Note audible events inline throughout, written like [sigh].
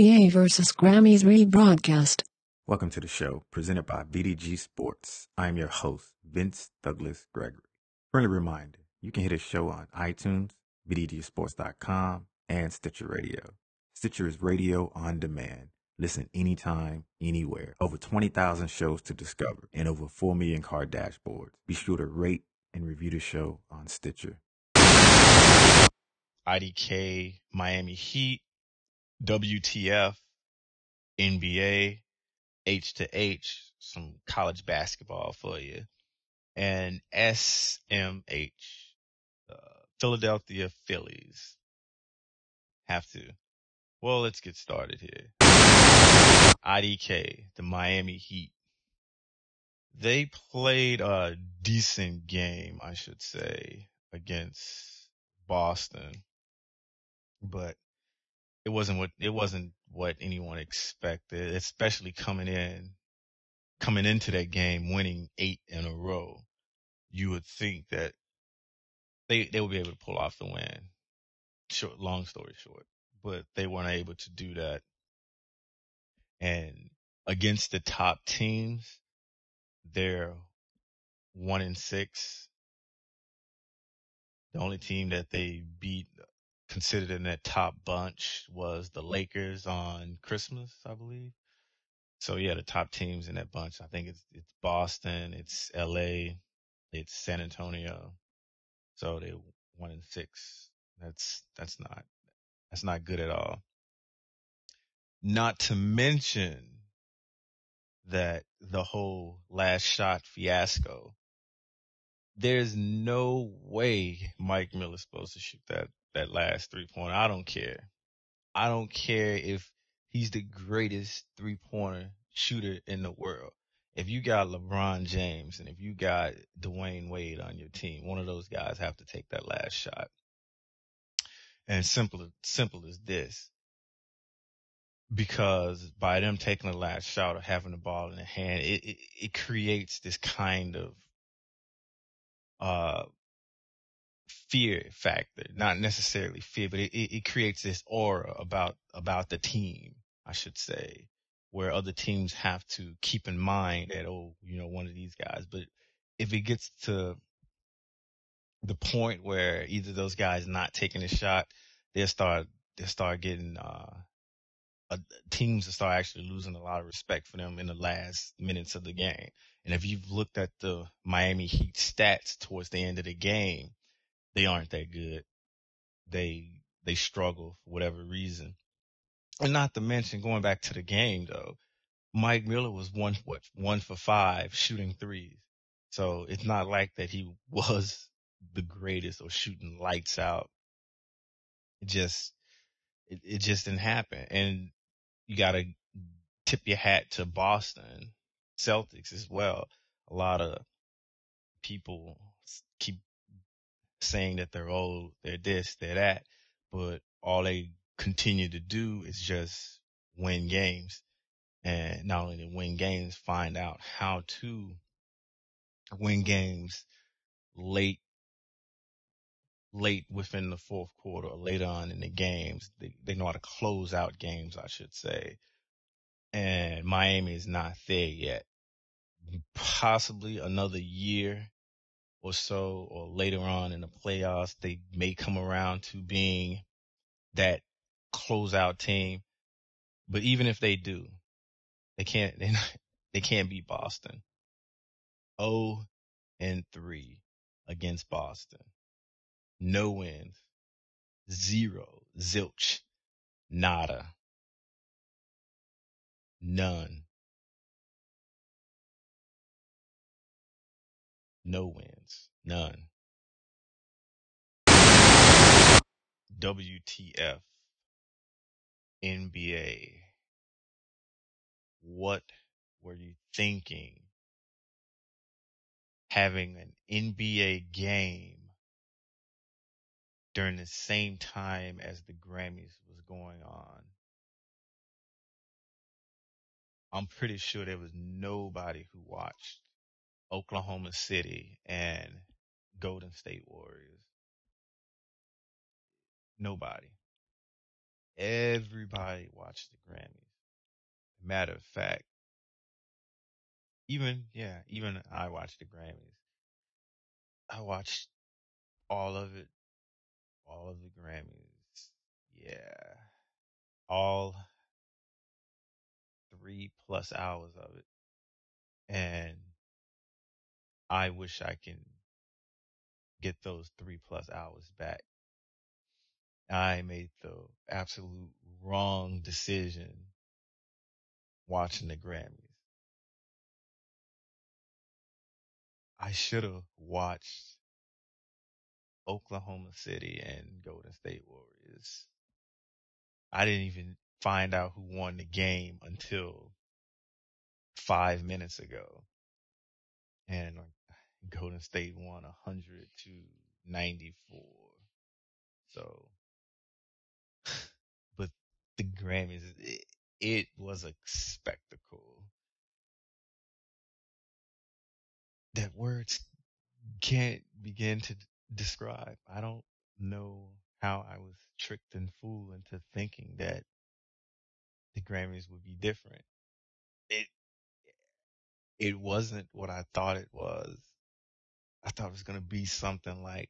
NBA vs. Grammys rebroadcast. Welcome to the show, presented by VDG Sports. I'm your host, Vince Douglas Gregory. Friendly reminder, you can hit the show on iTunes, VDGSports.com, and Stitcher Radio. Stitcher is radio on demand. Listen anytime, anywhere. Over 20,000 shows to discover and over 4 million car dashboards. Be sure to rate and review the show on Stitcher. IDK, Miami Heat, WTF, NBA, H to H, some college basketball for you, and SMH, uh, Philadelphia Phillies. Have to. Well, let's get started here. IDK, the Miami Heat. They played a decent game, I should say, against Boston, but it wasn't what it wasn't what anyone expected, especially coming in coming into that game winning eight in a row. You would think that they they would be able to pull off the win. Short, long story short, but they weren't able to do that. And against the top teams, they're one in six. The only team that they beat considered in that top bunch was the Lakers on Christmas, I believe. So yeah, the top teams in that bunch, I think it's it's Boston, it's LA, it's San Antonio. So they one in six. That's that's not that's not good at all. Not to mention that the whole last shot fiasco. There's no way Mike Miller's supposed to shoot that that last three pointer. I don't care. I don't care if he's the greatest three pointer shooter in the world. If you got LeBron James and if you got Dwyane Wade on your team, one of those guys have to take that last shot. And simple, simple as this. Because by them taking the last shot or having the ball in their hand, it, it, it creates this kind of, uh, fear factor, not necessarily fear, but it, it, creates this aura about, about the team, I should say, where other teams have to keep in mind that, oh, you know, one of these guys, but if it gets to the point where either those guys not taking a shot, they'll start, they'll start getting, uh, uh, teams will start actually losing a lot of respect for them in the last minutes of the game. And if you've looked at the Miami Heat stats towards the end of the game, they aren't that good. They they struggle for whatever reason. And not to mention going back to the game though, Mike Miller was one what one for five shooting threes. So it's not like that he [laughs] was the greatest or shooting lights out. It just it, it just didn't happen. And you gotta tip your hat to Boston Celtics as well. A lot of people keep saying that they're old, they're this, they're that, but all they continue to do is just win games. And not only to win games, find out how to win games late, late within the fourth quarter or later on in the games. They, they know how to close out games, I should say. And Miami is not there yet. Possibly another year or so or later on in the playoffs, they may come around to being that closeout team. But even if they do, they can't, [laughs] they, they can't beat Boston. 0 and 3 against Boston. No wins. Zero. Zilch. Nada. None. No wins. None. WTF. NBA. What were you thinking? Having an NBA game during the same time as the Grammys was going on. I'm pretty sure there was nobody who watched Oklahoma City and Golden State Warriors. Nobody. everybody watched the Grammys. Matter of fact, even, yeah, even I watched the Grammys. I watched all of it, all of the Grammys. Yeah. All three plus hours of it. And I wish I can get those three plus hours back. I made the absolute wrong decision watching the Grammys. I should have watched Oklahoma City and Golden State Warriors. I didn't even find out who won the game until five minutes ago. And Golden State won 100 to 94. So, [laughs] but the Grammys, it, it was a spectacle that words can't begin to describe. I don't know how I was tricked and fooled into thinking that the Grammys would be different. It, it wasn't what I thought it was. I thought it was going to be something like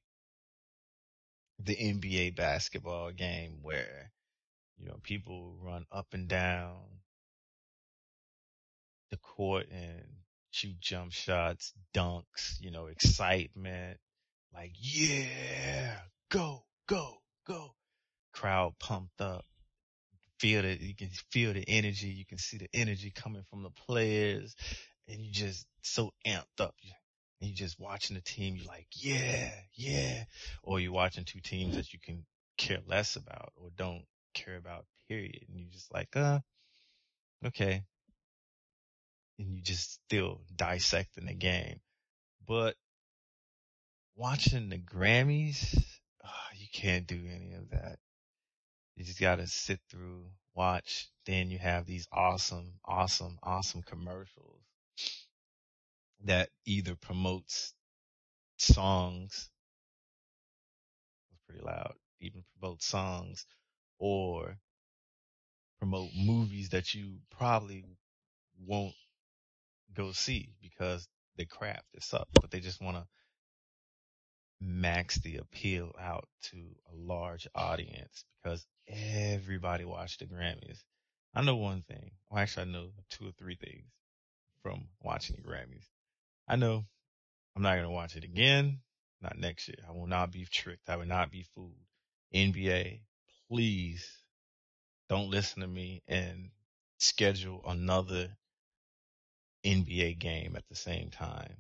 the NBA basketball game where, you know, people run up and down the court and shoot jump shots, dunks, you know, excitement, like, yeah, go, go, go. Crowd pumped up. Feel it. You can feel the energy. You can see the energy coming from the players and you just so amped up. And you're just watching the team. You're like, yeah, yeah. Or you're watching two teams that you can care less about or don't care about period. And you're just like, uh, okay. And you just still dissecting the game. But watching the Grammys, oh, you can't do any of that. You just gotta sit through, watch, then you have these awesome, awesome, awesome commercials that either promotes songs, it's pretty loud, even promote songs or promote movies that you probably won't go see because they crap, they suck, but they just want to max the appeal out to a large audience because everybody watched the Grammys. I know one thing. Well, actually, I know two or three things from watching the Grammys. I know I'm not going to watch it again. Not next year. I will not be tricked. I will not be fooled. NBA, please don't listen to me and schedule another NBA game at the same time.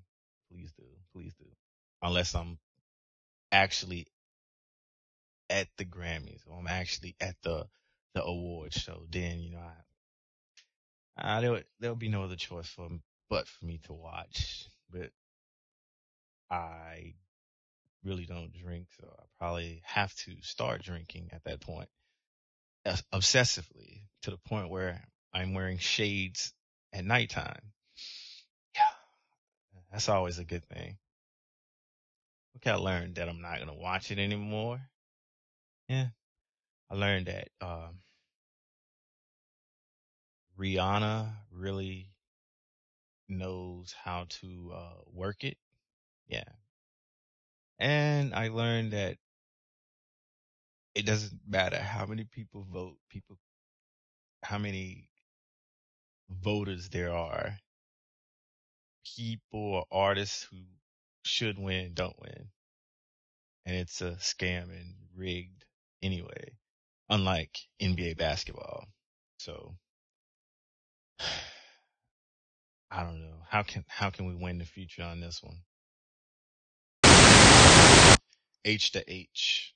Please do. Please do. Unless I'm actually at the Grammys or I'm actually at the the award show, then you know I, I there there'll be no other choice for but for me to watch. But I really don't drink, so I probably have to start drinking at that point, obsessively to the point where I'm wearing shades at nighttime. Yeah, that's always a good thing. Okay, I learned that I'm not gonna watch it anymore. Yeah, I learned that um, Rihanna really knows how to uh, work it. Yeah, and I learned that it doesn't matter how many people vote, people, how many voters there are, people or artists who should win don't win. And it's a scam and rigged anyway, unlike NBA basketball. So I don't know. How can, how can we win the future on this one? H to H,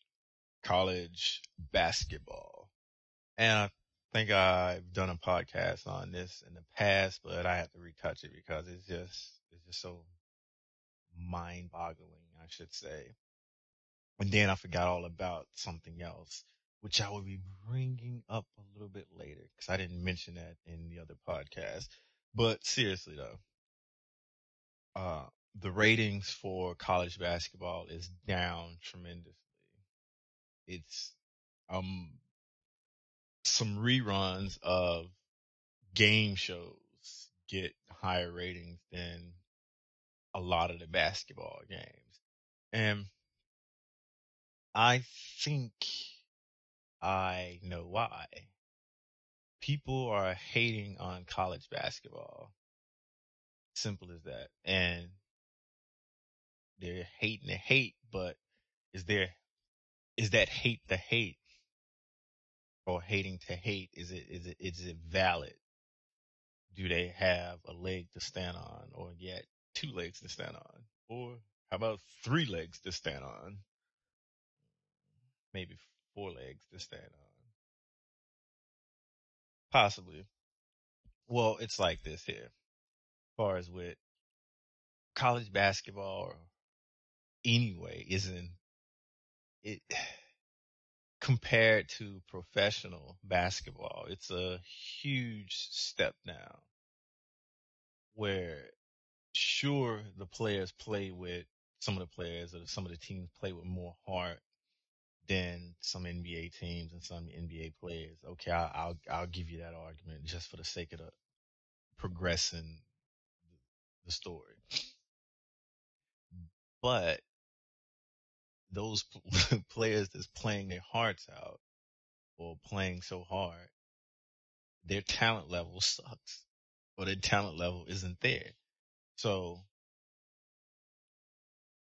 college basketball. And I think I've done a podcast on this in the past, but I have to retouch it because it's just, it's just so mind boggling, I should say. And then I forgot all about something else, which I will be bringing up a little bit later because I didn't mention that in the other podcast. But seriously though, uh, the ratings for college basketball is down tremendously. It's, um, some reruns of game shows get higher ratings than a lot of the basketball games. And I think I know why. People are hating on college basketball. Simple as that. And they're hating the hate, but is there, is that hate the hate? Or hating to hate? Is it, is it, is it valid? Do they have a leg to stand on or yet two legs to stand on? Or how about three legs to stand on? Maybe four legs to stand on. Possibly. Well, it's like this here. As far as with college basketball or anyway isn't it [sighs] compared to professional basketball, it's a huge step now where sure the players play with some of the players or some of the teams play with more heart than some NBA teams and some NBA players. Okay, I'll I'll, I'll give you that argument just for the sake of the progressing the story. But those [laughs] players that's playing their hearts out or playing so hard, their talent level sucks or their talent level isn't there. So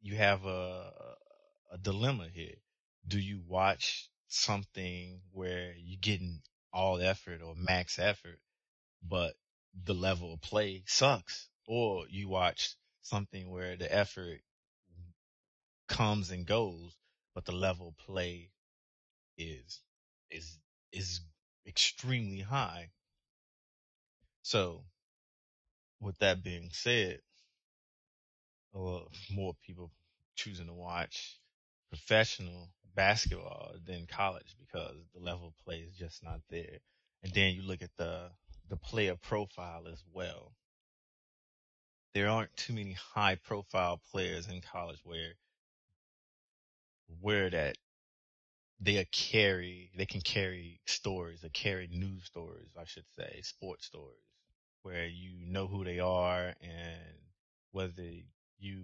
you have a, a dilemma here. Do you watch something where you're getting all effort or max effort, but the level of play sucks? Or you watch something where the effort comes and goes, but the level of play is, is, is extremely high. So with that being said, or more people choosing to watch professional basketball than college because the level of play is just not there. And then you look at the, the player profile as well. There aren't too many high profile players in college where, where that they carry, they can carry stories or carry news stories, I should say, sports stories where you know who they are and whether you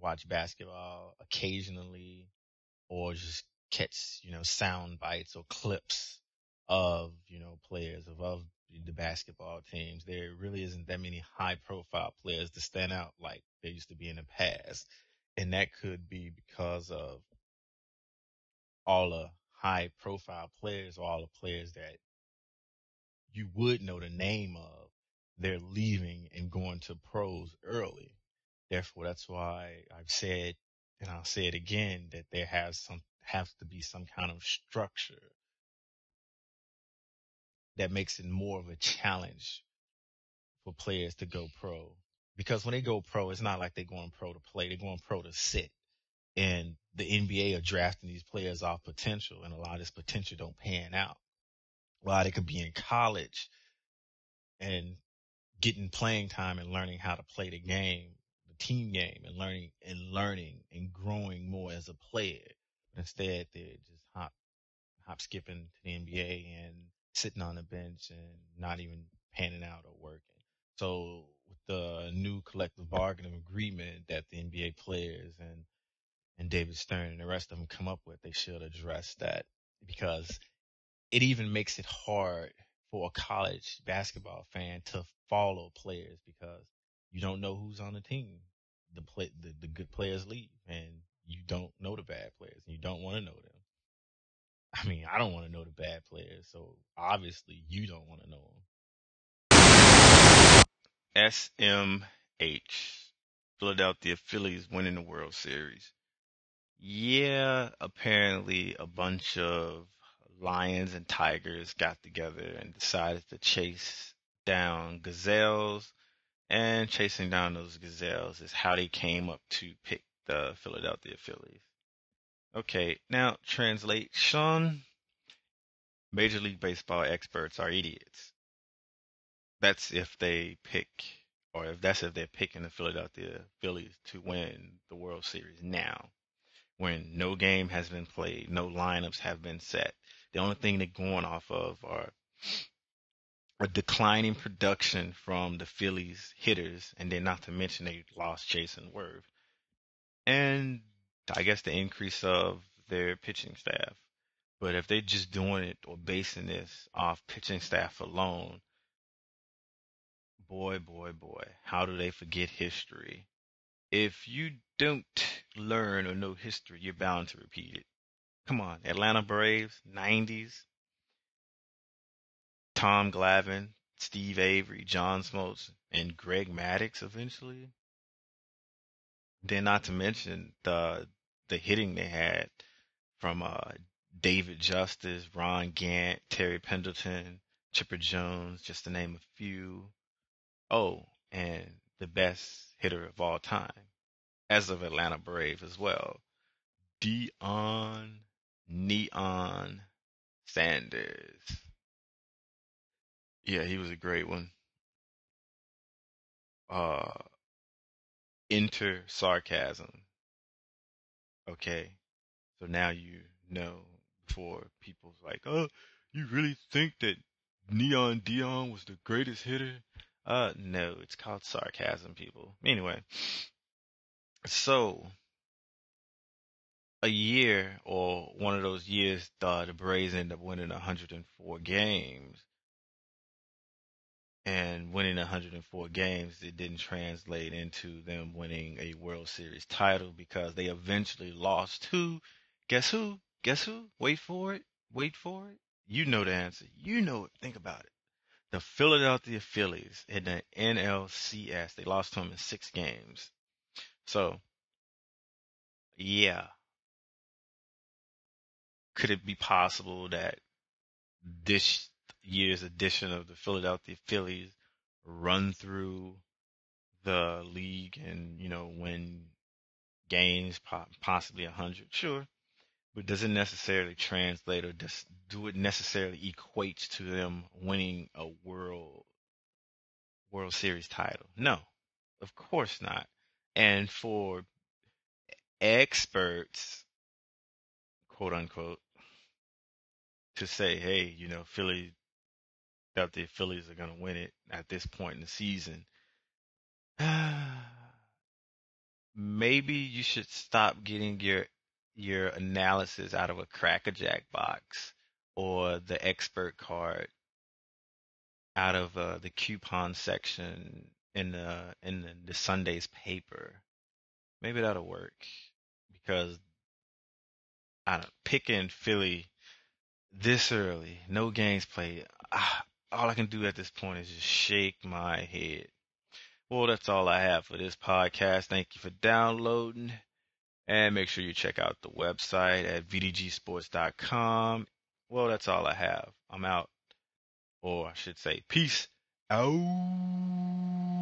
watch basketball occasionally or just catch, you know, sound bites or clips of, you know, players of, of the basketball teams. There really isn't that many high profile players to stand out like there used to be in the past. And that could be because of all the high profile players or all the players that you would know the name of, they're leaving and going to pros early. Therefore, that's why I've said, and I'll say it again, that there has some, has to be some kind of structure that makes it more of a challenge for players to go pro. Because when they go pro, it's not like they're going pro to play. They're going pro to sit. And the NBA are drafting these players off potential and a lot of this potential don't pan out. While they could be in college and getting playing time and learning how to play the game, team game and learning and learning and growing more as a player. But instead they're just hop, hop skipping to the NBA and sitting on the bench and not even panning out or working. So with the new collective bargaining agreement that the NBA players and and David Stern and the rest of them come up with, they should address that because it even makes it hard for a college basketball fan to follow players because you don't know who's on the team. The play, the, the good players leave and you don't know the bad players and you don't want to know them. I mean, I don't want to know the bad players, so obviously you don't want to know them. SMH. Philadelphia Phillies winning the World Series. Yeah, apparently a bunch of lions and tigers got together and decided to chase down gazelles. And chasing down those gazelles is how they came up to pick the Philadelphia Phillies. Okay, now translate Sean. Major League Baseball experts are idiots. That's if they pick, or if that's if they're picking the Philadelphia Phillies to win the World Series now when no game has been played, no lineups have been set. The only thing they're going off of are a declining production from the Phillies hitters, and then not to mention they lost Jayson Werth, and I guess the increase of their pitching staff. But if they're just doing it or basing this off pitching staff alone, boy, boy, boy, how do they forget history? If you don't learn or know history, you're bound to repeat it. Come on, Atlanta Braves, 90s, Tom Glavine, Steve Avery, John Smoltz, and Greg Maddux eventually. Then not to mention the the hitting they had from uh, David Justice, Ron Gant, Terry Pendleton, Chipper Jones, just to name a few. Oh, and the best hitter of all time, as of Atlanta Brave as well, Deion Neon Sanders. Yeah, he was a great one. Uh, enter sarcasm. Okay, so now you know before people's like, oh, you really think that Neon Deion was the greatest hitter? Uh, no, it's called sarcasm, people. Anyway, so a year or one of those years, uh, the Braves ended up winning 104 games and winning 104 games, it didn't translate into them winning a World Series title because they eventually lost to, guess who? Guess who? Wait for it. Wait for it. You know the answer. You know it. Think about it. The Philadelphia Phillies in the NLCS. They lost to them in six games. So, yeah. Could it be possible that this year's edition of the Philadelphia Phillies run through the league and, you know, win games, possibly a hundred, sure. But does it necessarily translate or does, do it necessarily equate to them winning a world, World Series title? No, of course not. And for experts, quote unquote, to say, hey, you know, Philly that the Phillies are going to win it at this point in the season. [sighs] Maybe you should stop getting your your analysis out of a crackerjack box or the expert card out of uh, the coupon section in the in the, the Sunday's paper. Maybe that'll work because I don't picking Philly this early, no games played. Ah, all I can do at this point is just shake my head. Well, that's all I have for this podcast. Thank you for downloading. And make sure you check out the website at vdgsports.com. Well, that's all I have. I'm out. Or I should say, peace out.